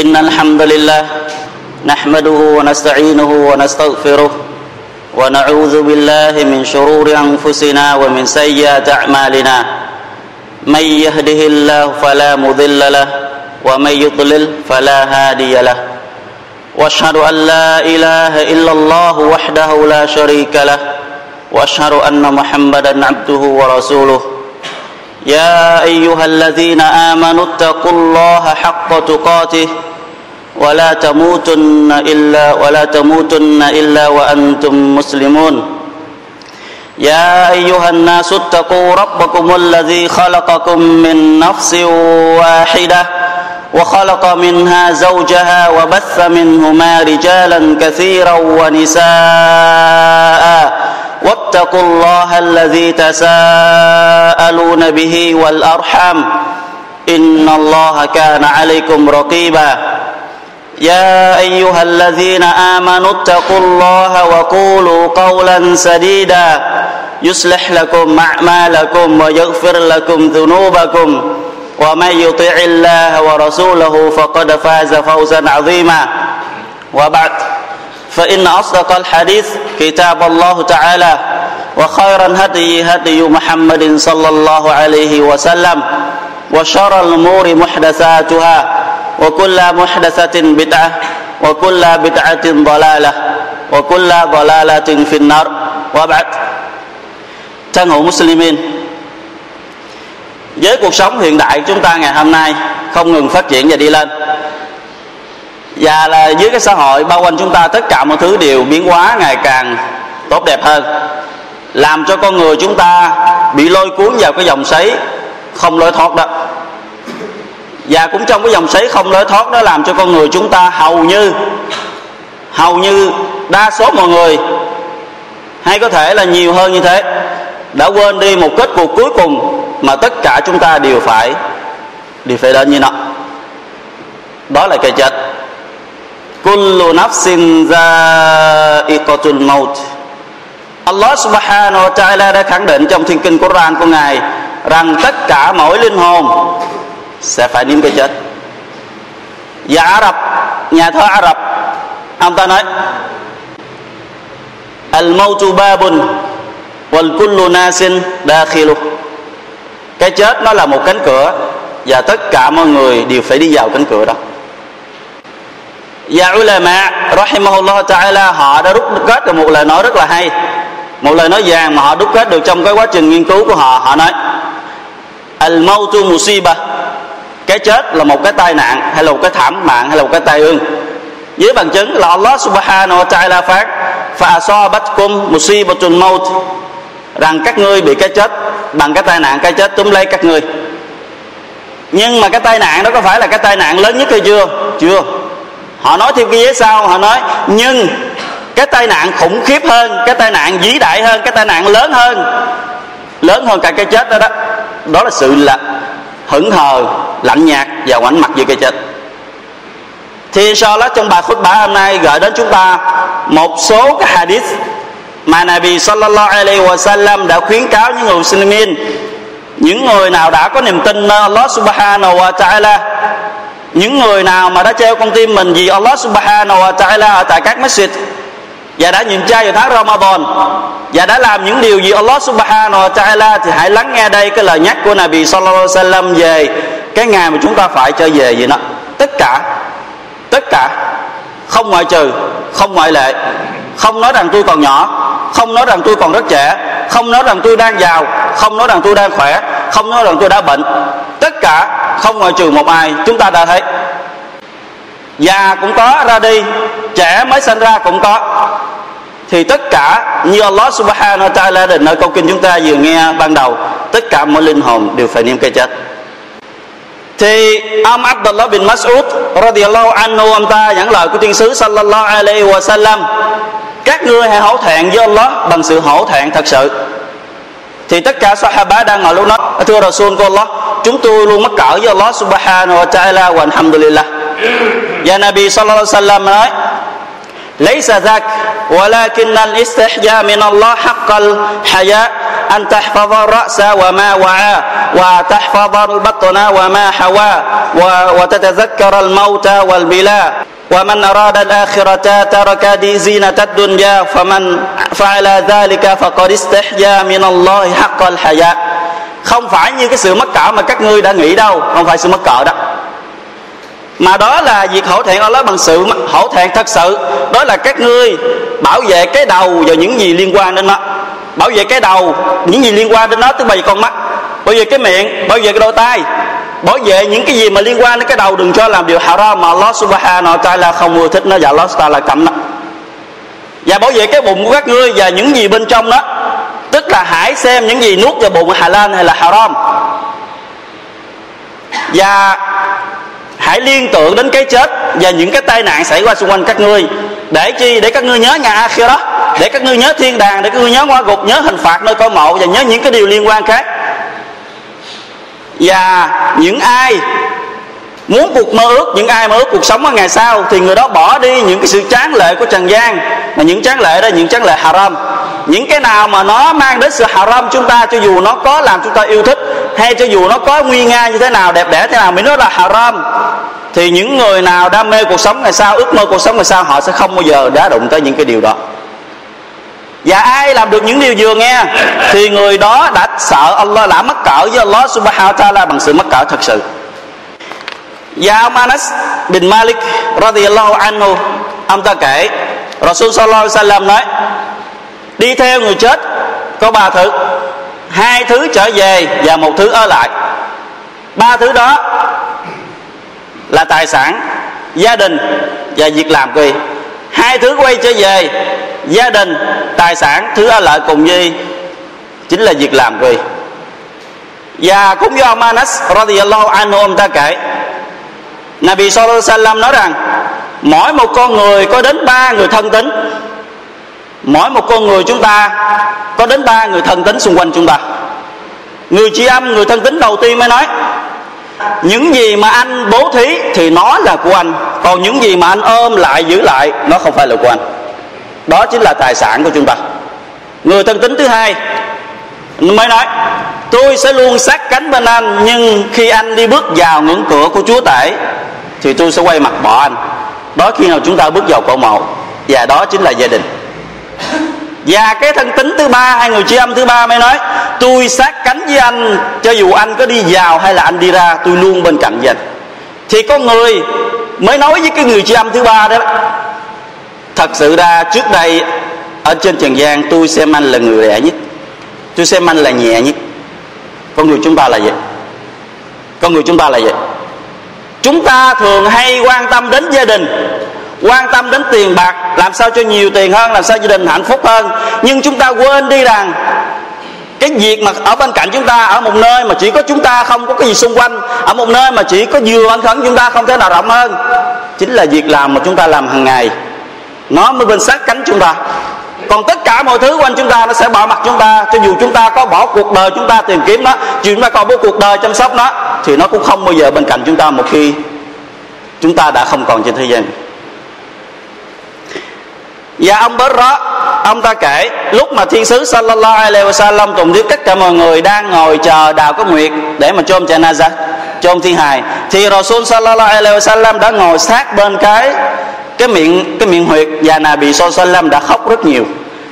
إن الحمد لله نحمده ونستعينه ونستغفره ونعوذ بالله من شرور أنفسنا ومن سيئات أعمالنا. من يهده الله فلا مضل له ومن يضلل فلا هادي له. وأشهد أن لا إله إلا الله وحده لا شريك له. وأشهد أن محمدا عبده ورسوله. يا أيها الذين آمنوا اتقوا الله حق تقاته ولا تموتن الا ولا تموتن إلا وأنتم مسلمون. يا أيها الناس اتقوا ربكم الذي خلقكم من نفس واحدة وخلق منها زوجها وبث منهما رجالا كثيرا ونساء. واتقوا الله الذي تساءلون به والأرحام. إن الله كان عليكم رقيبا. يا أيها الذين آمنوا اتقوا الله وقولوا قولا سديدا. يصلح لكم أعمالكم ويغفر لكم ذنوبكم. ومن يطع الله ورسوله فقد فاز فوزا عظيما. وبعد فإن أصدق الحديث كتاب الله تعالى وخير الهدي هدي محمد صلى الله عليه وسلم وشر الأمور محدثاتها وكل محدثة بدعة وكل بدعة ضلالة وكل ضلالة في النار وبعد thân hữu Muslimin với cuộc sống hiện đại chúng ta ngày hôm nay không ngừng phát triển và đi lên và là dưới cái xã hội bao quanh chúng ta tất cả mọi thứ đều biến hóa ngày càng tốt đẹp hơn làm cho con người chúng ta bị lôi cuốn vào cái dòng xoáy không lối thoát đó và cũng trong cái dòng xoáy không lối thoát đó làm cho con người chúng ta hầu như hầu như đa số mọi người hay có thể là nhiều hơn như thế. Đã quên đi một kết cuộc cuối cùng mà tất cả chúng ta đều phải đều phải đến như nó. Đó là cái chết. Kullu nafsin za'iqatul maut. Allah subhanahu wa ta'ala đã khẳng định trong thiên kinh Quran của Ngài rằng tất cả mỗi linh hồn sẽ phải nếm cái chết. Và Ả Rập, nhà thơ Ả Rập, ông ta nói, al mautu babun wal kullu nasin dakhilu. Cái chết nó là một cánh cửa và tất cả mọi người đều phải đi vào cánh cửa đó. Và ulama rahimahullah ta'ala, họ đã rút kết được một lời nói rất là hay. Một lời nói vàng mà họ đúc kết được trong cái quá trình nghiên cứu của họ. Họ nói, al mautu musiba cái chết là một cái tai nạn hay là một cái thảm mạng hay là một cái tai ương. Với bằng chứng là Allah subhanahu wa ta'ala phát fa asabatkum musibatul maut. Rằng các ngươi bị cái chết bằng cái tai nạn, cái chết túm lấy các ngươi. Nhưng mà cái tai nạn đó có phải là cái tai nạn lớn nhất hay chưa? Chưa. Họ nói thêm cái vế sau, họ nói, nhưng cái tai nạn khủng khiếp hơn, cái tai nạn vĩ đại hơn, cái tai nạn lớn hơn lớn hơn cả cái chết đó đó. Đó là sự là hững hờ lạnh nhạt và ngoảnh mặt về cây chết. Thì inshallah trong bài khutbah hôm nay gửi đến chúng ta một số cái hadith mà Nabi sallallahu alaihi wa sallam đã khuyến cáo những người Muslimin, những người nào đã có niềm tin nơi Allah subhanahu wa ta'ala, những người nào mà đã treo con tim mình vì Allah subhanahu wa ta'ala ở tại các masjid và đã nhịn chay vào tháng Ramadan và đã làm những điều gì Allah subhanahu wa ta'ala, thì hãy lắng nghe đây cái lời nhắc của Nabi sallallahu alaihi wa sallam về cái ngày mà chúng ta phải trở về gì đó, tất cả tất cả, không ngoại trừ, không ngoại lệ, không nói rằng tôi còn nhỏ, không nói rằng tôi còn rất trẻ, không nói rằng tôi đang giàu, không nói rằng tôi đang khỏe, không nói rằng tôi đã bệnh. Tất cả không ngoại trừ một ai, chúng ta đã thấy. Già cũng có, ra đi, trẻ mới sinh ra cũng có. Thì tất cả như Allah subhanahu wa ta'ala định ở câu kinh chúng ta vừa nghe ban đầu, tất cả mỗi linh hồn đều phải niêm cây chết thì ông Abdullah bin Mas'ud radiyallahu anhu ông ta dẫn lời của tiên sứ sallallahu alaihi wa sallam các ngươi hãy hổ thẹn với Allah bằng sự hổ thẹn thật sự thì tất cả sahaba đang ngồi lúc đó thưa Rasul của Allah chúng tôi luôn mắc cỡ với Allah subhanahu wa ta'ala wa alhamdulillah và Nabi sallallahu alaihi wasallam nói ليس ذاك ولكن الاستحياء من الله حق الحياء أن تحفظ الرأس وما وعى وتحفظ البطن وما حوى وتتذكر الموت والبلاء ومن أراد الآخرة ترك دي زينة الدنيا فمن فعل ذلك فقد استحيا من الله حق الحياء không phải như cái sự mất cỡ mà các ngươi đã nghĩ đâu không phải sự mất cỡ đó mà đó là việc hổ thẹn Allah bằng sự hổ thẹn thật sự đó là các ngươi bảo vệ cái đầu và những gì liên quan đến nó bảo vệ cái đầu, những gì liên quan đến nó tức bày con mắt. Bảo vệ cái miệng, bảo vệ cái đôi tay bảo vệ những cái gì mà liên quan đến cái đầu đừng cho làm điều haram mà Allah subhanahu wa ta'ala không ưa thích nó và Allah là cấm nó. Và bảo vệ cái bụng của các ngươi và những gì bên trong đó tức là hãy xem những gì nuốt vào bụng halal hay là haram. Và hãy liên tưởng đến cái chết và những cái tai nạn xảy qua xung quanh các ngươi để chi? Để các ngươi nhớ nhà kia đó để các ngươi nhớ thiên đàng. Để các ngươi nhớ hoa gục, nhớ hình phạt nơi coi mộ và nhớ những cái điều liên quan khác. Và những ai muốn cuộc mơ ước, những ai mơ ước cuộc sống ở ngày sau, thì người đó bỏ đi những cái sự chán lệ của trần gian. Mà những chán lệ đó, những chán lệ haram. Những cái nào mà nó mang đến sự haram chúng ta, cho dù nó có làm chúng ta yêu thích, hay cho dù nó có nguy nga như thế nào, đẹp đẽ thế nào, mình nói là haram. Thì những người nào đam mê cuộc sống ngày sau, ước mơ cuộc sống ngày sau, họ sẽ không bao giờ đá đụng tới những cái điều đó. Và ai làm được những điều vừa nghe, thì người đó đã sợ Allah, đã mắc cỡ với Allah subhanahu wa ta'ala bằng sự mắc cỡ thật sự và ông Anas bin Malik radiyallahu anhu, ông ta kể, Rasul sallallahu alaihi wasallam nói, đi theo người chết, có ba thứ. Hai thứ trở về và một thứ ở lại. Ba thứ đó là tài sản, gia đình và việc làm kỳ hai thứ quay trở về, gia đình, tài sản, thứ ở lại cùng với chính là việc làm kỳ và cũng do Manas radiyallahu anhu ông ta kể Nabi sallallahu alaihi wasallam nói rằng, mỗi một con người có đến ba người thân tín. Mỗi một con người chúng ta có đến ba người thân tín xung quanh chúng ta. Người tri âm, người thân tín đầu tiên mới nói, những gì mà anh bố thí thì nó là của anh, còn những gì mà anh ôm lại, giữ lại, nó không phải là của anh. Đó chính là tài sản của chúng ta. Người thân tín thứ hai mới nói, tôi sẽ luôn sát cánh bên anh, nhưng khi anh đi bước vào ngưỡng cửa của chúa tể thì tôi sẽ quay mặt bỏ anh. Đó khi nào chúng ta bước vào cổ mộ, và đó chính là gia đình. Và cái thân tính thứ ba, hai người chị âm thứ ba mới nói, tôi sát cánh với anh, cho dù anh có đi vào hay là anh đi ra, tôi luôn bên cạnh với anh. Thì có người mới nói với cái người chị âm thứ ba đó, thật sự ra trước đây, ở trên trần gian tôi xem anh là người rẻ nhất, tôi xem anh là nhẹ nhất. Con người chúng ta là vậy. Con người chúng ta là vậy chúng ta thường hay quan tâm đến gia đình, quan tâm đến tiền bạc, làm sao cho nhiều tiền hơn, làm sao gia đình hạnh phúc hơn. Nhưng chúng ta quên đi rằng, cái việc mà ở bên cạnh chúng ta, ở một nơi mà chỉ có chúng ta không có cái gì xung quanh, ở một nơi mà chỉ có vừa anh khấn chúng ta không thể nào rộng hơn, chính là việc làm mà chúng ta làm hàng ngày. Nó mới bên sát cánh chúng ta còn tất cả mọi thứ quanh chúng ta nó sẽ bỏ mặt chúng ta, cho dù chúng ta có bỏ cuộc đời chúng ta tìm kiếm nó chúng ta còn bỏ cuộc đời chăm sóc nó, thì nó cũng không bao giờ bên cạnh chúng ta một khi chúng ta đã không còn trên thế gian. Và ông bớt đó ông ta kể, lúc mà thiên sứ sallallahu alaihi wasallam cùng với tất cả mọi người đang ngồi chờ đào có nguyệt để mà chôn janaza chôn thi hài. Thì Rasul sallallahu alaihi wasallam đã ngồi sát bên cái cái miệng cái miệng huyệt và Nabi sallallahu alaihi wasallam đã khóc rất nhiều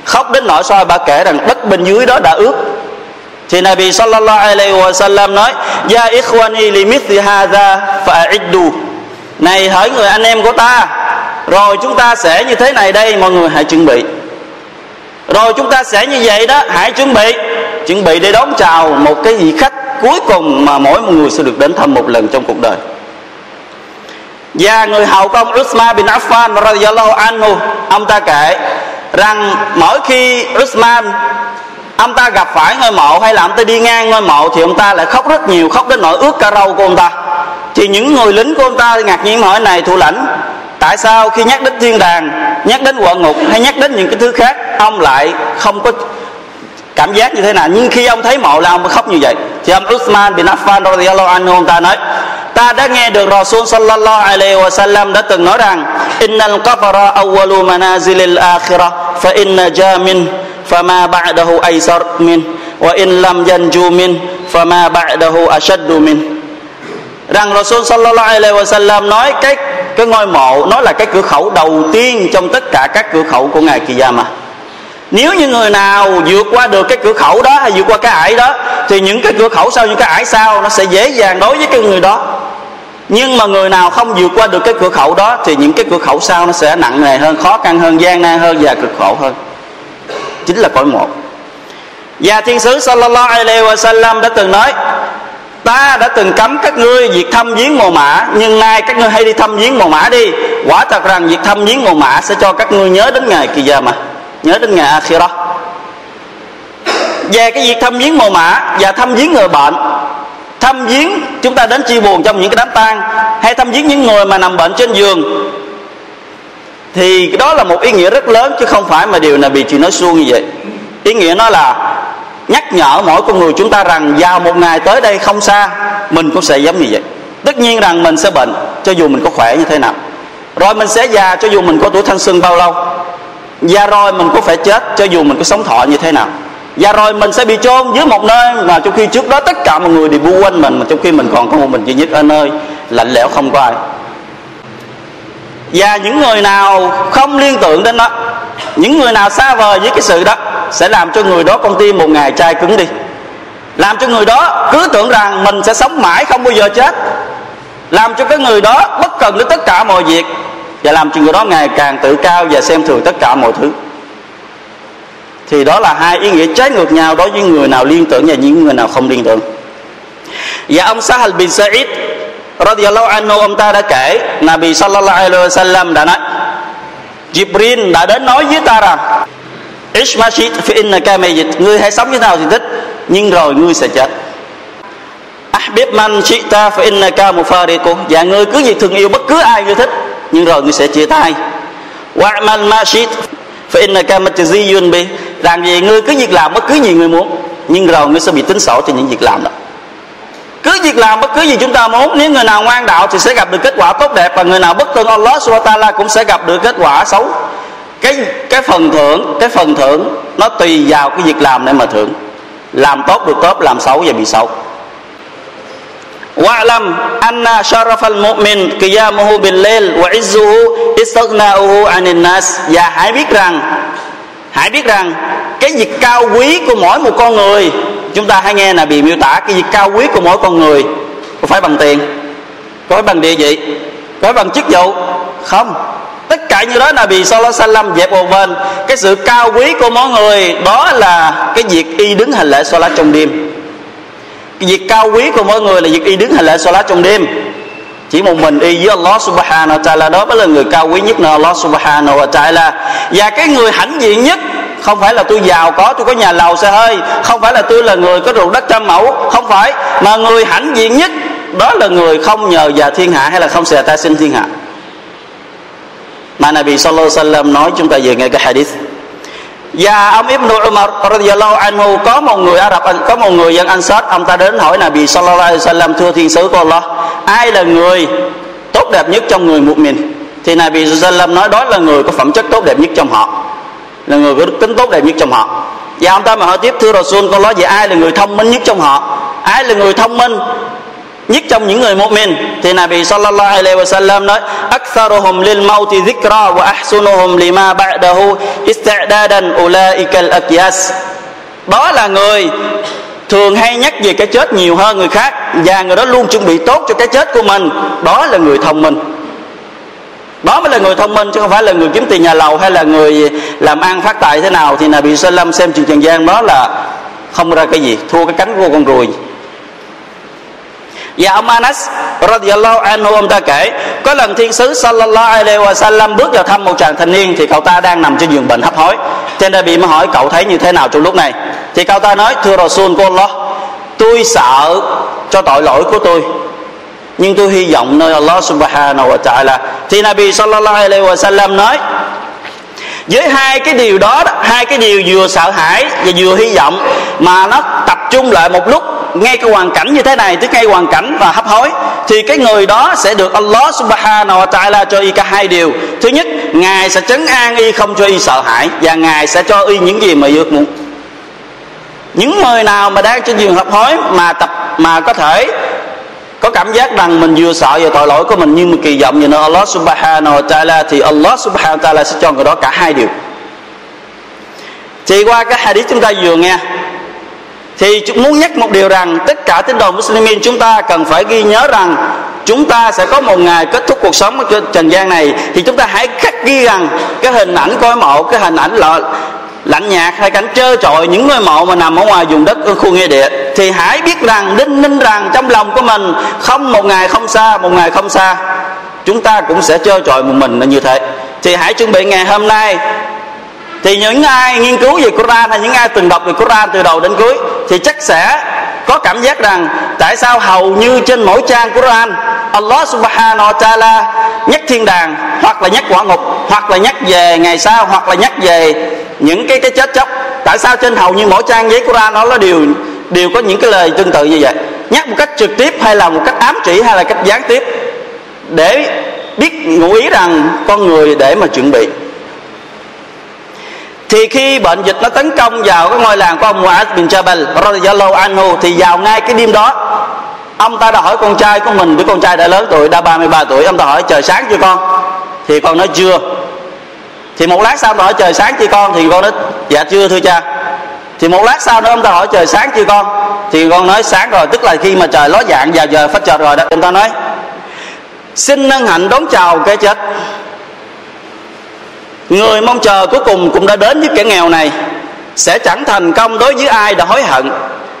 khóc đến nỗi soi bà kể rằng đất bên dưới đó đã ướt. Thì Nabi sallallahu alaihi wasallam nói, ya ikhwani li mithli hadha fa'iddu. Này hỡi người anh em của ta, rồi chúng ta sẽ như thế này đây, mọi người hãy chuẩn bị. Rồi chúng ta sẽ như vậy đó, hãy chuẩn bị. Chuẩn bị để đón chào một cái vị khách cuối cùng mà mỗi một người sẽ được đến thăm một lần trong cuộc đời. Và người hậu công Usman bin Affan radhiyallahu anhu, ông ta kể rằng mỗi khi Usman, ông ta gặp phải ngôi mộ hay là ông ta đi ngang ngôi mộ thì ông ta lại khóc rất nhiều, khóc đến nỗi ướt cả râu của ông ta. Thì những người lính của ông ta ngạc nhiên hỏi, này thủ lãnh, tại sao khi nhắc đến thiên đàng, nhắc đến quả ngục hay nhắc đến những cái thứ khác, ông lại không có cảm giác như thế nào? Nhưng khi ông thấy mộ là ông khóc như vậy. Thì ông Uthman bin Affan radhiyallahu anhu ông ta nói, ta đã nghe được Rasul sallallahu alaihi wasallam đã từng nói rằng, innal qabra awwalu manazilil akhirah, fa inna jamin fama ba'dahu aysar min, wa in lam yanju min fama ba'dahu ashaddu min. Rằng Rasul sallallahu alaihi wasallam nói cái cái ngôi mộ, nó là cái cửa khẩu đầu tiên trong tất cả các cửa khẩu của ngày Kiyama. mà nếu như người nào vượt qua được cái cửa khẩu đó hay vượt qua cái ải đó, thì những cái cửa khẩu sau, những cái ải sau nó sẽ dễ dàng đối với cái người đó. Nhưng mà người nào không vượt qua được cái cửa khẩu đó, thì những cái cửa khẩu sau nó sẽ nặng nề hơn, khó khăn hơn, gian nan hơn và cực khổ hơn. Chính là cõi một. Và thiên sứ sallallahu alaihi wasallam đã từng nói, ta đã từng cấm các ngươi việc thăm viếng mồ mã nhưng nay các ngươi hay đi thăm viếng mồ mã đi. Quả thật rằng việc thăm viếng mồ mã sẽ cho các ngươi nhớ đến ngày kỳ giờ mà nhớ đến ngày akhirah. Về cái việc thăm viếng mồ mã và thăm viếng người bệnh, thăm viếng chúng ta đến chia buồn trong những cái đám tang, hay thăm viếng những người mà nằm bệnh trên giường, thì đó là một ý nghĩa rất lớn, chứ không phải mà điều là bị chị nói suông như vậy. Ý nghĩa nó là nhắc nhở mỗi con người chúng ta rằng vào một ngày tới đây không xa, mình cũng sẽ giống như vậy. Tất nhiên rằng mình sẽ bệnh, cho dù mình có khỏe như thế nào. Rồi mình sẽ già, cho dù mình có tuổi thanh xuân bao lâu và rồi mình cũng phải chết cho dù mình có sống thọ như thế nào? Và rồi mình sẽ bị chôn dưới một nơi mà trong khi trước đó tất cả mọi người đều bu quanh mình mà trong khi mình còn có một mình duy nhất ở nơi lạnh lẽo không có ai. Và những người nào không liên tưởng đến đó, những người nào xa vời với cái sự đó sẽ làm cho người đó con tim một ngày chai cứng đi. Làm cho người đó cứ tưởng rằng mình sẽ sống mãi không bao giờ chết. Làm cho cái người đó bất cần đến tất cả mọi việc và làm chuyện đó ngày càng tự cao và xem thường tất cả mọi thứ. Thì đó là hai ý nghĩa trái ngược nhau đối với người nào liên tưởng và những người nào không liên tưởng. Và ông Sahal bin Sa'id radhiyallahu anhu, ông ta đã kể, Nabi sallallahu alaihi wasallam đã nói, Jibril đã đến nói với ta rằng Ishmashit fi innaka mayit Ngươi hãy sống như nào thì thích, Nhưng rồi ngươi sẽ chết. Ahbib man shi'ta fa innaka mufariqu. Và ngươi cứ gì thương yêu bất cứ ai ngươi thích. Nhưng rồi ngươi sẽ chia tay. Wa'mal mashit, fa innaka majziyun bi. Làm gì ngươi, cứ việc làm bất cứ gì ngươi muốn, Nhưng rồi ngươi sẽ bị tính sổ cho những việc làm đó. Cứ việc làm bất cứ gì chúng ta muốn, nếu người nào ngoan đạo thì sẽ gặp được kết quả tốt đẹp và người nào bất tuân Allah subhanahu wa ta'ala cũng sẽ gặp được kết quả xấu. Cái cái phần thưởng, cái phần thưởng, nó tùy vào cái việc làm để mà thưởng. Làm tốt được tốt, làm xấu và bị xấu. واعلم أن شرف المؤمن قيامه بالليل وعزه استغناؤه عن الناس và hãy biết rằng hãy biết rằng cái việc cao quý của mỗi một con người chúng ta hãy nghe là bị miêu tả cái việc cao quý của mỗi con người có phải bằng tiền có phải bằng địa vị có phải bằng chức vụ không tất cả như đó là bị sallallahu alaihi wasallam dẹp một bên cái sự cao quý của mỗi người đó là cái việc y đứng hành lễ salat trong đêm cái việc cao quý của mỗi người là việc y đứng hành lễ salat trong đêm. Chỉ một mình y với Allah subhanahu wa ta'ala đó mới là người cao quý nhất là Allah subhanahu wa ta'ala. Và cái người hãnh diện nhất, không phải là tôi giàu có, tôi có nhà lầu xe hơi, không phải là tôi là người có ruộng đất trăm mẫu, không phải. Mà người hãnh diện nhất, đó là người không nhờ vào thiên hạ hay là không xè ta sinh thiên hạ. Mà Nabi Sallallahu Alaihi Wasallam nói chúng ta về nghe cái hadith và ông Ibn Umar radhiyallahu anhu, có một người Ả Rập có một người dân Anh Sát ông ta đến hỏi Nabi Sallallahu Alaihi Wasallam, thưa thiên sứ của Allah, ai là người tốt đẹp nhất trong người một mình thì Nabi Sallallahu Alaihi Wasallam nói, đó là người có phẩm chất tốt đẹp nhất trong họ, là người có đức tính tốt đẹp nhất trong họ. Và ông ta mà hỏi tiếp, thưa Rasul, con nói về ai là người thông minh nhất trong họ? Ai là người thông minh? Nhất trong những người mu'min. Thì Nabi sallallahu alaihi wasallam nói, aktharuhum lil mauti dhikra wa ahsunuhum lima ba'dahu isti'dadan ulaikal akyas đó là người thường hay nhắc về cái chết nhiều hơn người khác và người đó luôn chuẩn bị tốt cho cái chết của mình. Đó là người thông minh. Đó mới là người thông minh chứ không phải là người kiếm tiền nhà lầu hay là người làm ăn phát tài thế nào. Thì Nabi Sallam xem chuyện Trần gian đó là không ra cái gì, thua cái cánh của con ruồi và ông Anas radhiyallahu anhu, ông ta kể, có lần thiên sứ sallallahu alaihi wa sallam bước vào thăm một chàng thanh niên thì cậu ta đang nằm trên giường bệnh hấp hối. Trên đây bị mới hỏi, cậu thấy như thế nào trong lúc này? Thì cậu ta nói, thưa Rasul của Allah, tôi sợ cho tội lỗi của tôi, nhưng tôi hy vọng nơi Allah subhanahu wa ta'ala. Thì Nabi sallallahu alaihi wa sallam nói, với hai cái điều đó, hai cái điều vừa sợ hãi và vừa hy vọng mà nó tập trung lại một lúc ngay cái hoàn cảnh như thế này, tức ngay hoàn cảnh và hấp hối, thì cái người đó sẽ được Allah subhanahu wa ta'ala cho y cả hai điều. Thứ nhất, ngài sẽ trấn an y không cho y sợ hãi, và ngài sẽ cho y những gì mà ước muốn. Những người nào mà đang trên giường hấp hối mà tập, mà có thể có cảm giác rằng mình vừa sợ về tội lỗi của mình, nhưng mà kỳ vọng về nơi Allah subhanahu wa ta'ala, thì Allah subhanahu wa ta'ala sẽ cho người đó cả hai điều. Thì qua cái hadith chúng ta vừa nghe thì muốn nhắc một điều rằng, tất cả tín đồ Muslimin chúng ta cần phải ghi nhớ rằng, chúng ta sẽ có một ngày kết thúc cuộc sống ở trần gian này. Thì chúng ta hãy khắc ghi rằng, cái hình ảnh coi mộ, cái hình ảnh là lạnh nhạt hay cảnh trơ trọi những ngôi mộ mà nằm ở ngoài vùng đất ở khu nghĩa địa. Thì hãy biết rằng, đinh ninh rằng trong lòng của mình, không một ngày không xa, một ngày không xa, chúng ta cũng sẽ trơ trọi một mình là như thế. Thì hãy chuẩn bị ngày hôm nay thì những ai nghiên cứu về Quran hay những ai từng đọc về Quran từ đầu đến cuối thì chắc sẽ có cảm giác rằng tại sao hầu như trên mỗi trang Quran, Allah subhanahu wa ta'ala nhắc thiên đàng, hoặc là nhắc quả ngục, hoặc là nhắc về ngày sau, hoặc là nhắc về những cái cái chết chóc. Tại sao trên hầu như mỗi trang giấy Quran nó đều đều có những cái lời tương tự như vậy? Nhắc một cách trực tiếp hay là một cách ám chỉ hay là cách gián tiếp? Để biết, ngụ ý rằng con người để mà chuẩn bị thì khi bệnh dịch nó tấn công vào cái ngôi làng của ông Mu'adh bin Jabal radhiyallahu anhu, thì vào ngay cái đêm đó, ông ta đã hỏi con trai của mình đứa con trai đã lớn tuổi, đã 33 tuổi, ông ta hỏi, trời sáng chưa con? Thì con nói, chưa. Thì một lát sau ông ta hỏi, trời sáng chưa con? Thì con nói dạ chưa thưa cha. Thì một lát sau nữa ông ta hỏi, trời sáng chưa con? Thì con nói, sáng rồi, tức là khi mà trời ló dạng, vào giờ phát trời rồi đó. Ông ta nói, xin nâng hạnh đón chào cái chết người mong chờ cuối cùng cũng đã đến với kẻ nghèo này. Sẽ chẳng thành công đối với ai đã hối hận.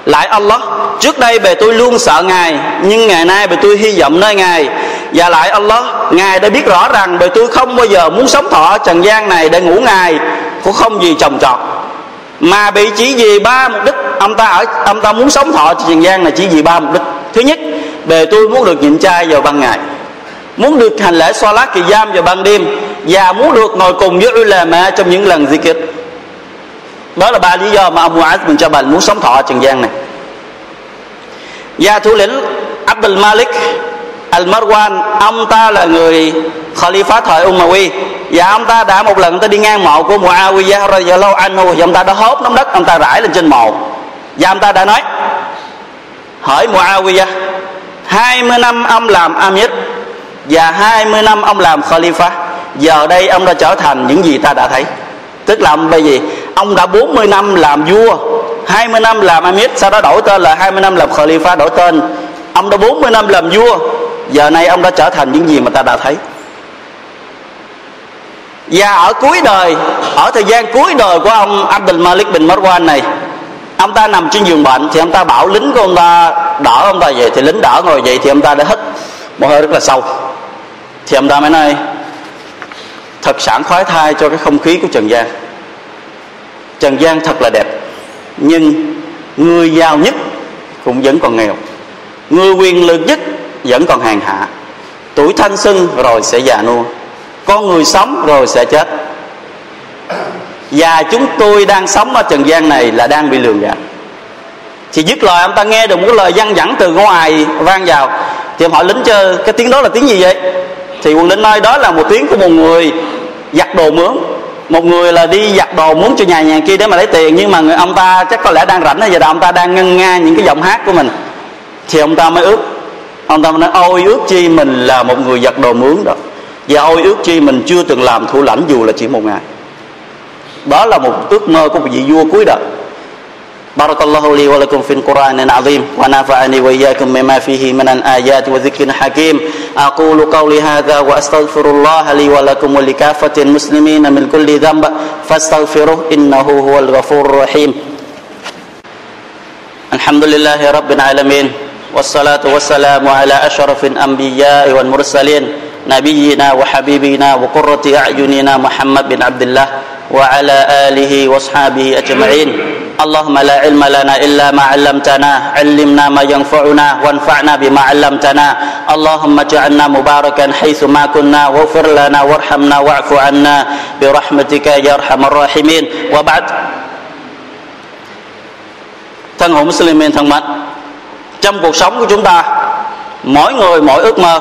Lại Allah, trước đây bề tôi luôn sợ ngài, nhưng ngày nay bề tôi hy vọng nơi ngài. Và lại Allah, ngài đã biết rõ rằng bề tôi không bao giờ muốn sống thọ trần gian này để ngủ ngài, cũng không gì trồng trọt. Mà bị chỉ vì ba mục đích, ông ta ở, ông ta muốn sống thọ trần gian này chỉ vì ba mục đích. Thứ nhất, bề tôi muốn được nhịn chay vào ban ngày muốn được hành lễ xoa lá kỳ giam vào ban đêm và muốn được ngồi cùng với ulama trong những lần zikr đó là ba lý do mà ông Muaz bin Jabal muốn sống thọ trần gian này. Và thủ lĩnh Abdul Malik Al-Marwan, ông ta là người Khalifa thời Umayy và ông ta đã một lần ông ta đi ngang mộ của Muawiyah radhiyallahu anhu và ông ta đã hốt nắm đất, ông ta rải lên trên mộ. Và ông ta đã nói, hỏi Muawiyah 20 năm ông làm Amir và 20 năm ông làm Khalifa, giờ đây ông đã trở thành những gì ta đã thấy. Tức là bởi vì ông đã 40 năm làm vua 20 năm làm Amir, sau đó đổi tên là 20 năm làm Khalifa, đổi tên. Ông đã 40 năm làm vua, giờ này ông đã trở thành những gì mà ta đã thấy. Và ở cuối đời, ở thời gian cuối đời của ông Abdul Malik bin Marwan này, ông ta nằm trên giường bệnh, thì ông ta bảo lính của ông ta đỡ ông ta vậy, thì lính đỡ ngồi vậy thì ông ta đã hít một hơi rất là sâu thì ông ta mới nói, thật sảng khoái thai cho cái không khí của trần gian. Trần gian thật là đẹp, nhưng người giàu nhất cũng vẫn còn nghèo. Người quyền lực nhất vẫn còn hàng hạ. Tuổi thanh xuân rồi sẽ già nua, con người sống rồi sẽ chết. Và chúng tôi đang sống ở trần gian này là đang bị lường gạt. Thì dứt lời, ông ta nghe được một cái lời văn vẳng từ ngoài vang vào. Thì ông hỏi, lính chơi cái tiếng đó là tiếng gì vậy? thì quân đến nói đó là một tiếng của một người giặt đồ mướn. Một người là đi giặt đồ muốn cho nhà nhà kia để mà lấy tiền. Nhưng mà người ông ta chắc có lẽ đang rảnh giờ là ông ta đang ngân nga những cái giọng hát của mình. Thì ông ta mới ước, ông ta mới nói, ôi, ước chi mình là một người giặt đồ mướn đó. Và ôi, ước chi mình chưa từng làm thủ lãnh dù là chỉ một ngày. Đó là một ước mơ của một vị vua cuối đời. Barakallahu li wa lakum fil Quran al-azim wa nafa'ani wa iyyakum mimma fihi min أقول قولي هذا وأستغفر الله لي ولكم ولكافة المسلمين من كل ذنب فاستغفروه إنه هو الغفور الرحيم. الحمد لله رب العالمين والصلاة والسلام على أشرف الأنبياء والمرسلين نبينا وحبيبنا وقرة أعيننا محمد بن عبد الله وعلى آله وأصحابه أجمعين. اللهم لا علم لنا إلا ما علمتنا علمنا ما ينفعنا وانفعنا بما علمتنا اللهم اجعلنا مباركا حيث ما كنا واغفر لنا وارحمنا واعف عنا برحمتك يا أرحم الراحمين وبعد thân hữu Muslimin thân mến trong cuộc sống của chúng ta mỗi người mỗi ước mơ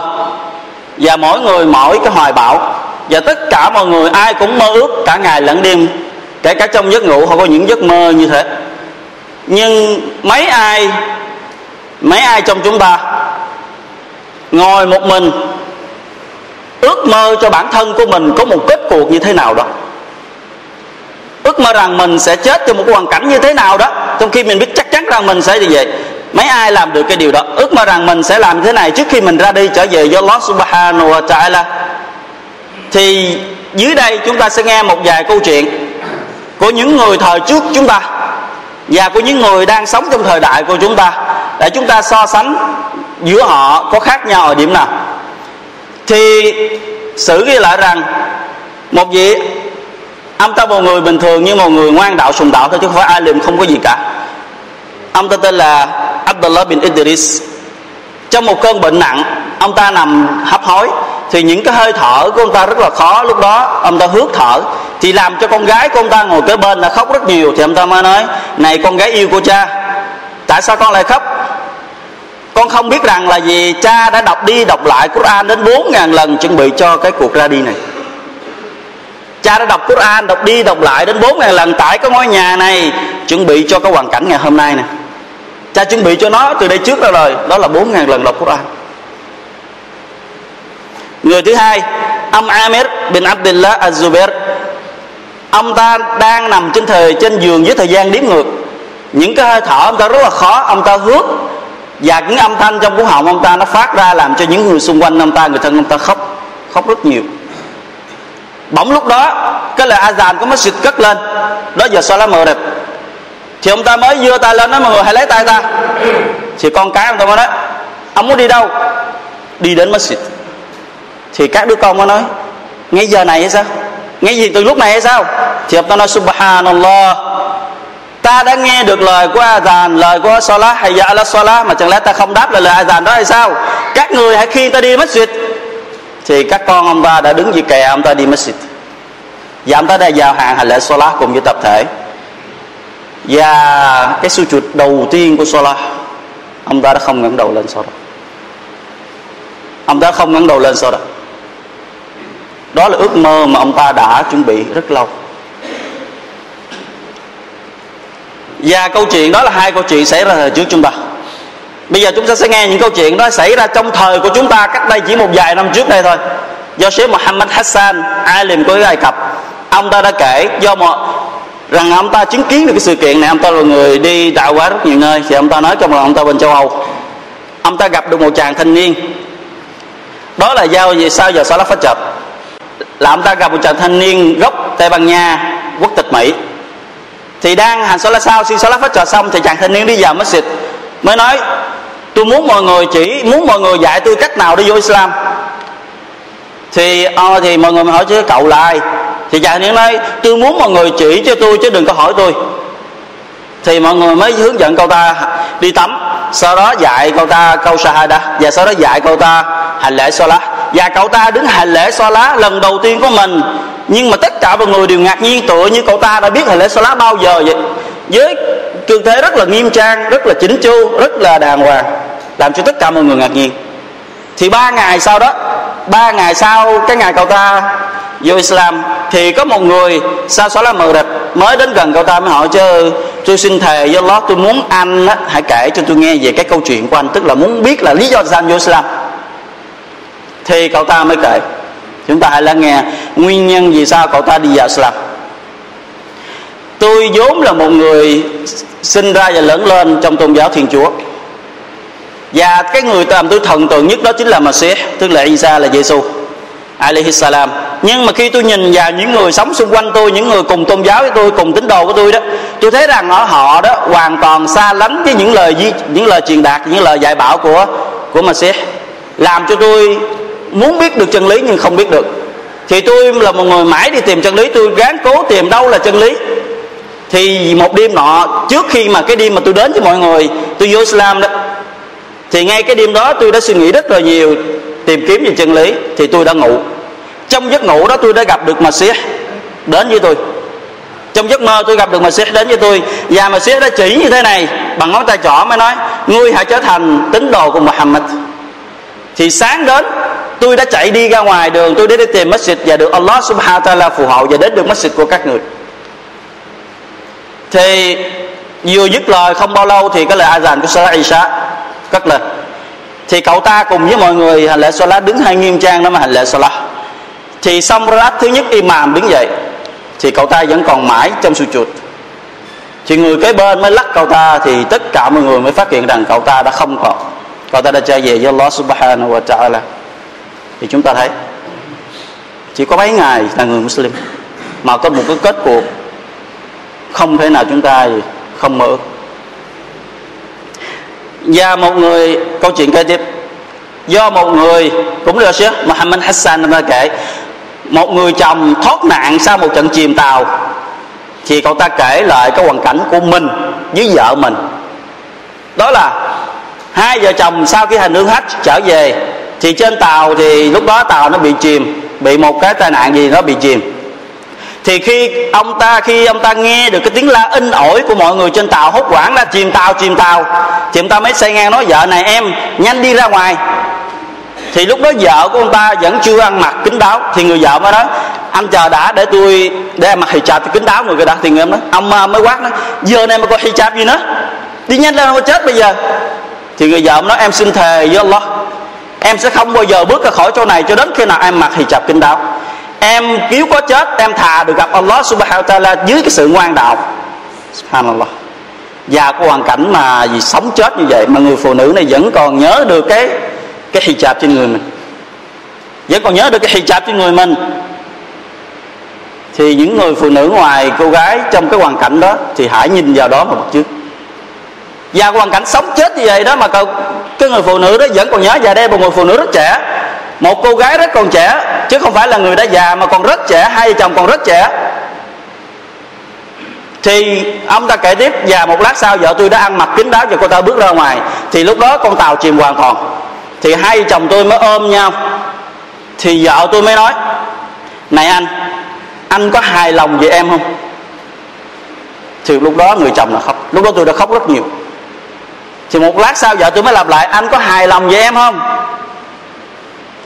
và mỗi người mỗi cái hoài bão và tất cả mọi người ai cũng mơ ước cả ngày lẫn đêm kể cả trong giấc ngủ họ có những giấc mơ như thế. Nhưng mấy ai mấy ai trong chúng ta ngồi một mình, ước mơ cho bản thân của mình có một kết cuộc như thế nào đó? Ước mơ rằng mình sẽ chết trong một hoàn cảnh như thế nào đó, trong khi mình biết chắc chắn rằng mình sẽ như vậy. Mấy ai làm được cái điều đó? Ước mơ rằng mình sẽ làm thế này trước khi mình ra đi, trở về do Allah subhanahu wa ta'ala. Thì dưới đây chúng ta sẽ nghe một vài câu chuyện của những người thời trước chúng ta. Và của những người đang sống trong thời đại của chúng ta. Để chúng ta so sánh giữa họ có khác nhau ở điểm nào. Thì sử ghi lại rằng, một vị ông ta một người bình thường như một người ngoan đạo sùng đạo thôi, chứ không phải ai liệm không có gì cả. Ông ta tên là Abdullah bin Idris. Trong một cơn bệnh nặng ông ta nằm hấp hối. Thì những cái hơi thở của ông ta rất là khó. Lúc đó, ông ta hước thở. Thì làm cho con gái của ông ta ngồi kế bên là khóc rất nhiều. Thì ông ta mới nói, này, con gái yêu của cha, tại sao con lại khóc? Con không biết rằng là vì cha đã đọc đi đọc lại Quran đến 4.000 lần chuẩn bị cho cái cuộc ra đi này. Cha đã đọc Quran, đọc đi đọc lại đến 4.000 lần tại cái ngôi nhà này chuẩn bị cho cái hoàn cảnh ngày hôm nay nè cha chuẩn bị cho nó từ đây trước ra rồi. Đó là 4.000 lần đọc Quran người thứ hai, ông Amir bin Abdullah Az-Zubair ông ta đang nằm trên thời, trên giường với thời gian đếm ngược. Những cái hơi thở ông ta rất là khó, ông ta hước. Và những âm thanh trong cuốn họng ông ta nó phát ra làm cho những người xung quanh ông ta, người thân ông ta khóc khóc rất nhiều. Bỗng lúc đó, cái lời azan của masjid cất lên. Đó giờ salat mờ đẹp thì ông ta mới đưa tay lên nói, mọi người hãy lấy tay ta. Thì con cái ông ta mới nói, ông muốn đi đâu? Đi đến masjid thì các đứa con mới nói ngay giờ này hay sao? Ngay gì từ lúc này hay sao? Thì ông ta nói, subhanallah, ta đã nghe được lời của Adhan, lời của Salah hay dạ ala Salah, mà chẳng lẽ ta không đáp lại lời Adhan đó hay sao? Các người hãy khi ta đi masjid. Thì các con ông ta đã đứng dưới kè ông ta đi masjid. Và ông ta đã giao hàng hành lễ Salah cùng với tập thể. Và cái chuột đầu tiên của Salah, ông ta đã không ngẩng đầu lên sau đó. Ông ta không ngẩng đầu lên sau đó đó là ước mơ mà ông ta đã chuẩn bị rất lâu. Và câu chuyện đó là hai câu chuyện xảy ra thời trước chúng ta. Bây giờ chúng ta sẽ nghe những câu chuyện đó xảy ra trong thời của chúng ta cách đây chỉ một vài năm trước đây thôi. Do Sheikh Muhammad Hassan alim của Ai Cập, ông ta đã kể do một rằng ông ta chứng kiến được cái sự kiện này. Ông ta là người đi đạo quá rất nhiều nơi. Thì ông ta nói trong lòng ông ta bên châu Âu, ông ta gặp được một chàng thanh niên. Đó là giao gì sao giờ Salah phát chập là ông ta gặp một chàng thanh niên gốc Tây Ban Nha quốc tịch Mỹ. Thì đang hành Salah sao xin Salah phát trò xong thì chàng thanh niên đi vào masjid mới nói tôi muốn mọi người chỉ muốn mọi người dạy tôi cách nào đi vô Islam. Thì à, thì mọi người hỏi chứ cậu là ai? Thì chàng thanh niên nói tôi muốn mọi người chỉ cho tôi chứ đừng có hỏi tôi. Thì mọi người mới hướng dẫn cậu ta đi tắm sau đó dạy cậu ta câu shahada và sau đó dạy cậu ta hành lễ salat và cậu ta đứng hành lễ salat lần đầu tiên của mình. Nhưng mà tất cả mọi người đều ngạc nhiên tựa như cậu ta đã biết hành lễ salat bao giờ vậy. Với tư thế rất là nghiêm trang rất là chỉnh chu rất là đàng hoàng làm cho tất cả mọi người ngạc nhiên. Thì ba ngày sau đó ba ngày sau cái ngày cậu ta vô Islam thì có một người sao xóa là mờ rịch mới đến gần cậu ta mới hỏi chứ tôi xin thề do lót tôi muốn anh á, hãy kể cho tôi nghe về cái câu chuyện của anh tức là muốn biết là lý do sao anh vô Islam thì cậu ta mới kể. Chúng ta hãy lắng nghe nguyên nhân vì sao cậu ta đi vào Islam. Tôi vốn là một người sinh ra và lớn lên trong tôn giáo thiên chúa. Và cái người làm tôi thần tượng nhất đó chính là Masih tức là Isa là Giêsu alaihi salam. Nhưng mà khi tôi nhìn vào những người sống xung quanh tôi, những người cùng tôn giáo với tôi, cùng tín đồ của tôi đó, tôi thấy rằng ở họ đó hoàn toàn xa lánh với những lời những lời truyền đạt, những lời dạy bảo của của Masih làm cho tôi muốn biết được chân lý nhưng không biết được. Thì tôi là một người mãi đi tìm chân lý, tôi gán cố tìm đâu là chân lý. Thì một đêm nọ, trước khi mà cái đêm mà tôi đến với mọi người, tôi vô Islam đó, thì ngay cái đêm đó tôi đã suy nghĩ rất là nhiều, tìm kiếm về chân lý, thì tôi đã ngủ. Trong giấc ngủ đó tôi đã gặp được mà xế đến với tôi. Trong giấc mơ tôi gặp được mà xế đến với tôi, và mà xế đã chỉ như thế này, bằng ngón tay trỏ mới nói, ngươi hãy trở thành tín đồ của Muhammad. Thì sáng đến tôi đã chạy đi ra ngoài đường, tôi đến để tìm masjid và được Allah subhanahu wa ta'ala phù hộ và đến được masjid của các người. Thì vừa dứt lời không bao lâu thì cái lời azan của Salat Isha cất lên. Thì cậu ta cùng với mọi người hành lễ Salat, đứng hai nghiêm trang đó mà hành lễ Salat. Thì xong rát thứ nhất imam đứng dậy, thì cậu ta vẫn còn mãi trong sự chuột thì người kế bên mới lắc cậu ta, thì tất cả mọi người mới phát hiện rằng cậu ta đã không còn. Cậu ta đã trở về với Allah subhanahu wa ta'ala thì chúng ta thấy, chỉ có mấy ngày là người Muslim, mà có một cái kết cuộc không thể nào chúng ta không mơ ước và một người, câu chuyện kế tiếp, do một người, cũng là Sheikh Muhammad Hassan đã kể, một người chồng thoát nạn sau một trận chìm tàu, thì cậu ta kể lại cái hoàn cảnh của mình với vợ mình. Đó là hai vợ chồng sau khi hành hương hách trở về thì trên tàu thì lúc đó tàu nó bị chìm, bị một cái tai nạn gì nó bị chìm. Thì khi ông ta, khi ông ta nghe được cái tiếng la in ỏi của mọi người trên tàu, hốt quảng ra chìm tàu chìm tàu. Thì ông ta mới say ngang nói, vợ này em, nhanh đi ra ngoài. Thì lúc đó vợ của ông ta vẫn chưa ăn mặc kính đáo. Thì người vợ mới nói, anh chờ đã, để tôi để mặc hijab thì kính đáo người kia đã. Thì người em nói, ông ờ, mới quát nói, giờ này mà có hijab gì nữa? Đi nhanh lên không chết bây giờ. Thì người vợ nói, em xin thề với Allah em sẽ không bao giờ bước ra khỏi chỗ này cho đến khi nào em mặc hijab kính đáo. Em cứu có chết, em thà được gặp Allah subhanahu wa ta'ala dưới cái sự ngoan đạo. Subhanallah. Và có hoàn cảnh mà vì sống chết như vậy mà người phụ nữ này vẫn còn nhớ được cái cái hijab trên người mình. Vẫn còn nhớ được cái hijab trên người mình. Thì những người phụ nữ ngoài cô gái trong cái hoàn cảnh đó thì hãy nhìn vào đó mà bắt chước và hoàn cảnh sống chết như vậy đó mà cậu, cái người phụ nữ đó vẫn còn nhớ và đây một người phụ nữ rất trẻ. Một cô gái rất còn trẻ chứ không phải là người đã già mà còn rất trẻ hai vợ chồng còn rất trẻ. Thì ông ta kể tiếp và một lát sau vợ tôi đã ăn mặc kín đáo và cô ta bước ra ngoài. Thì lúc đó con tàu chìm hoàn toàn. Thì hai chồng tôi mới ôm nhau. Thì vợ tôi mới nói này anh anh có hài lòng về em không? Thì lúc đó người chồng là khóc. Lúc đó tôi đã khóc rất nhiều thì một lát sau vợ tôi mới lặp lại, anh có hài lòng về em không?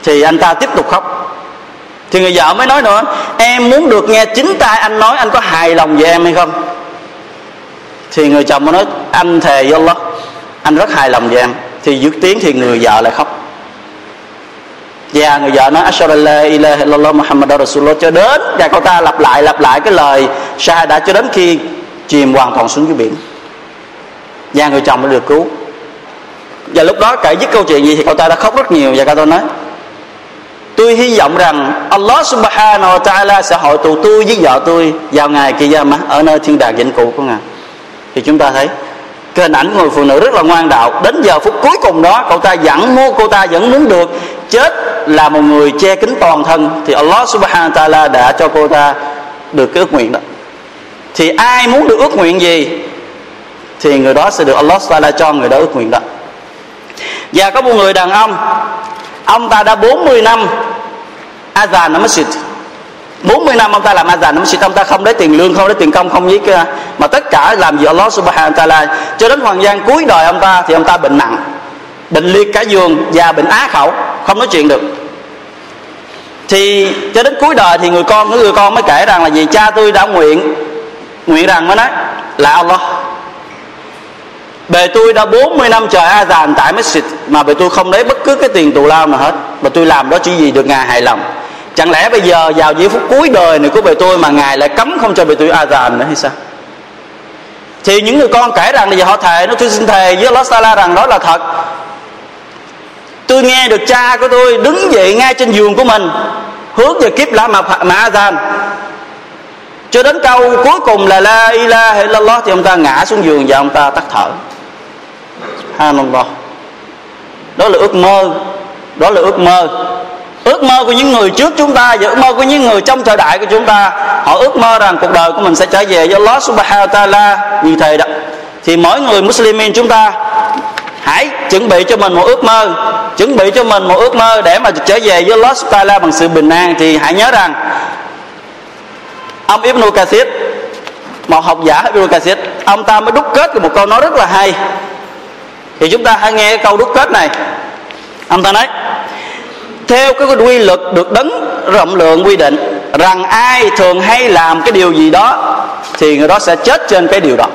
Thì anh ta tiếp tục khóc. Thì người vợ mới nói nữa, em muốn được nghe chính tay anh nói anh có hài lòng về em hay không? Thì người chồng mới nói, anh thề với Allah, anh rất hài lòng về em. Thì dứt tiếng thì người vợ lại khóc. Và người vợ nói ashhadu ilaha illallah muhammad rasulullah. Cho đến, và cô ta lặp lại lặp lại cái lời đã cho đến khi chìm hoàn toàn xuống dưới biển và người chồng đã được cứu. Và lúc đó kể dứt câu chuyện gì thì cậu ta đã khóc rất nhiều. Và cậu ta nói, tôi hy vọng rằng Allah subhanahu wa ta'ala sẽ hội tụ tôi với vợ tôi vào ngày kia gia ở nơi thiên đàng vĩnh cửu của ngài. Thì chúng ta thấy, cái hình ảnh người phụ nữ rất là ngoan đạo. Đến giờ phút cuối cùng đó, cậu ta vẫn mua cô ta vẫn muốn được. Chết là một người che kính toàn thân. Thì Allah subhanahu wa ta'ala đã cho cô ta được cái ước nguyện đó. Thì ai muốn được ước nguyện gì? Thì người đó sẽ được Allah ta'ala cho người đó ước nguyện đó. Và có một người đàn ông ông ta đã 40 năm azan ở masjid 40 năm ông ta làm azan ở masjid ông ta không lấy tiền lương, không lấy tiền công, không với ờ, mà tất cả làm gì Allah subhanahu wa ta'ala. Cho đến hoàng gian cuối đời ông ta thì ông ta bệnh nặng, bệnh liệt cả giường và bệnh á khẩu, không nói chuyện được. Thì cho đến cuối đời thì người con người con mới kể rằng là gì cha tôi đã nguyện nguyện rằng mới nói là Allah bề tôi đã 40 năm trời a dàn tại masjid mà bề tôi không lấy bất cứ cái tiền tù lao nào hết. Mà tôi làm đó chỉ vì được ngài hài lòng. Chẳng lẽ bây giờ vào giây phút cuối đời này của bề tôi mà ngài lại cấm không cho bề tôi a dàn nữa hay sao? Thì những người con kể rằng là giờ họ thề nó tôi xin thề với Allah Sala rằng đó là thật. Tôi nghe được cha của tôi đứng dậy ngay trên giường của mình, hướng về kiếp lá mà mà azan cho đến câu cuối cùng là la ilaha illallah thì ông ta ngã xuống giường và ông ta tắt thở subhanallah. Đó là ước mơ. Đó là ước mơ. Ước mơ của những người trước chúng ta và ước mơ của những người trong thời đại của chúng ta. Họ ước mơ rằng cuộc đời của mình sẽ trở về với Allah subhanahu wa ta'ala như thế đó. Thì mỗi người muslimin chúng ta, hãy chuẩn bị cho mình một ước mơ. Chuẩn bị cho mình một ước mơ để mà trở về với Allah subhanahu wa ta'ala bằng sự bình an. Thì hãy nhớ rằng, ông Ibn Kathir, một học giả Ibn Kathir, ông ta mới đúc kết một câu nói rất là hay thì chúng ta hãy nghe cái câu đúc kết này. Ông ta nói theo cái quy luật được đấng rộng lượng quy định, rằng ai thường hay làm cái điều gì đó, thì người đó sẽ chết trên cái điều đó.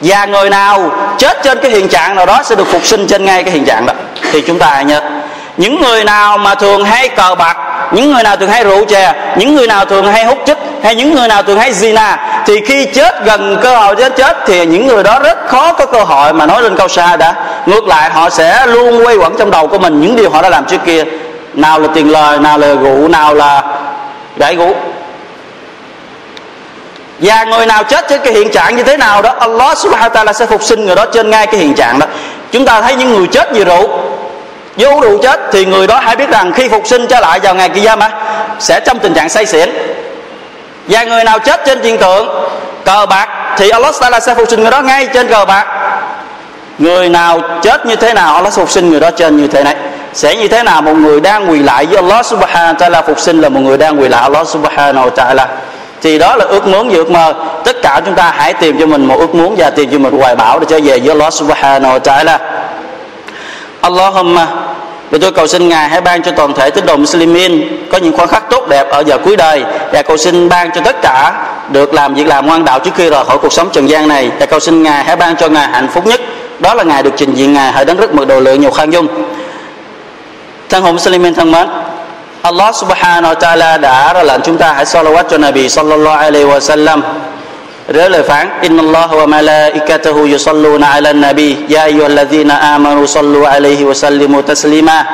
Và người nào chết trên cái hiện trạng nào đó sẽ được phục sinh trên ngay cái hiện trạng đó. Thì chúng ta hãy nhớ những người nào mà thường hay cờ bạc, những người nào thường hay rượu chè, những người nào thường hay hút chích hay những người nào thường hay zina, thì khi chết gần cơ hội chết chết thì những người đó rất khó có cơ hội mà nói lên câu xa đã. Ngược lại, họ sẽ luôn quay quẩn trong đầu của mình những điều họ đã làm trước kia. Nào là tiền lời, nào là rượu, nào là đại gũ và người nào chết trên cái hiện trạng như thế nào đó, Allah subhanahu wa ta'ala sẽ phục sinh người đó trên ngay cái hiện trạng đó. Chúng ta thấy những người chết vì rượu vô rượu chết thì người đó hãy biết rằng khi phục sinh trở lại vào ngày kia mà sẽ trong tình trạng say xỉn. Và người nào chết trên hiện tượng, cờ bạc thì Allah ta'ala sẽ phục sinh người đó ngay trên cờ bạc. Người nào chết như thế nào, Allah phục sinh người đó trên như thế này. Sẽ như thế nào, một người đang quỳ lại với Allah subhanahu wa ta'ala phục sinh là một người đang quỳ lại Allah subhanahu wa ta'ala. Thì đó là ước muốn và ước mơ. Tất cả chúng ta hãy tìm cho mình một ước muốn và tìm cho mình hoài bão để trở về với Allah subhanahu wa ta'ala. Allahumma vì tôi cầu xin Ngài hãy ban cho toàn thể tín đồ Muslimin có những khoảnh khắc tốt đẹp ở giờ cuối đời. Và cầu xin ban cho tất cả được làm việc làm ngoan đạo trước khi rời khỏi cuộc sống trần gian này. Và cầu xin Ngài hãy ban cho Ngài hạnh phúc nhất. Đó là Ngài được trình diện Ngài hãy đấng rất mực độ lượng nhiều khoan dung. Thân hồn Muslimin thân mến, Allah subhanahu wa ta'ala đã ra lệnh chúng ta hãy salawat cho Nabi sallallahu alaihi wa sallam Rớ lời phán Inna Allah wa malaikatahu yusalluna ala nabi Ya ayyuhalladhina amanu sallu alaihi wa sallimu taslima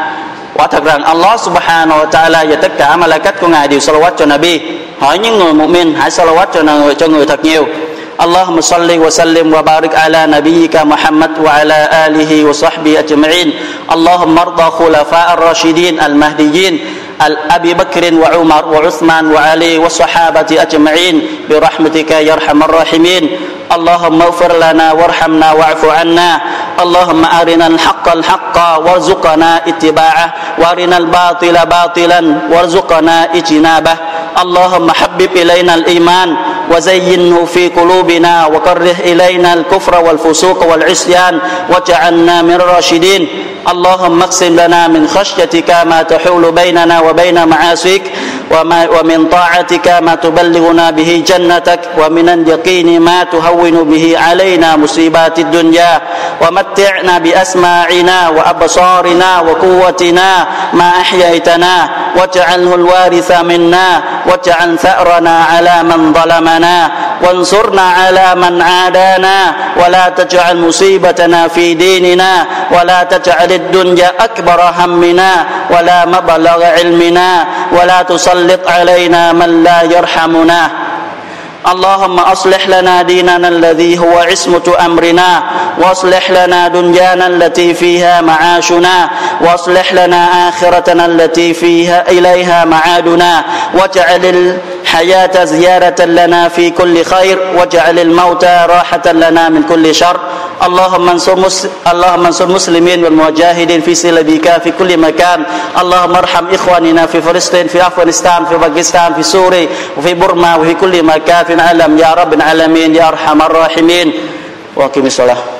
Quả thật rằng Allah subhanahu wa ta'ala và tất cả malaikat của Ngài đều salawat cho Nabi Hỏi những người mu'min hãy salawat cho người, cho người thật nhiều اللهم صل وسلم وبارك على نبيك محمد وعلى آله وصحبه أجمعين اللهم ارضى خلفاء الراشدين المهديين أبي بكر وعمر وعثمان وعلي والصحابة أجمعين برحمتك يا أرحم الراحمين. اللهم اغفر لنا وارحمنا واعف عنا. اللهم أرنا الحق الحق وارزقنا اتباعه. وأرنا الباطل باطلا وارزقنا اجتنابه. اللهم حبب إلينا الإيمان وزينه في قلوبنا وكره إلينا الكفر والفسوق والعصيان واجعلنا من الراشدين. اللهم اقسم لنا من خشيتك ما تحول بيننا وبين معاصيك. وما ومن طاعتك ما تبلغنا به جنتك ومن اليقين ما تهون به علينا مصيبات الدنيا ومتعنا بأسماعنا وأبصارنا وقوتنا ما أحييتنا واجعله الوارث منا واجعل ثأرنا على من ظلمنا وانصرنا على من عادانا ولا تجعل مصيبتنا في ديننا ولا تجعل الدنيا أكبر همنا ولا مبلغ علمنا ولا تسلط علينا من لا يرحمنا. اللهم أصلح لنا ديننا الذي هو عصمة أمرنا وأصلح لنا دنيانا التي فيها معاشنا وأصلح لنا آخرتنا التي فيها إليها معادنا واجعل الحياة زيارة لنا في كل خير واجعل الموت راحة لنا من كل شر. اللهم انصر مسلم اللهم انصر المسلمين والمجاهدين في سبيلك في كل مكان. اللهم ارحم إخواننا في فلسطين في أفغانستان في باكستان في سوريا وفي برما وفي كل مكان. في العالم. يا رب العالمين يا أرحم الراحمين. وأقم الصلاة.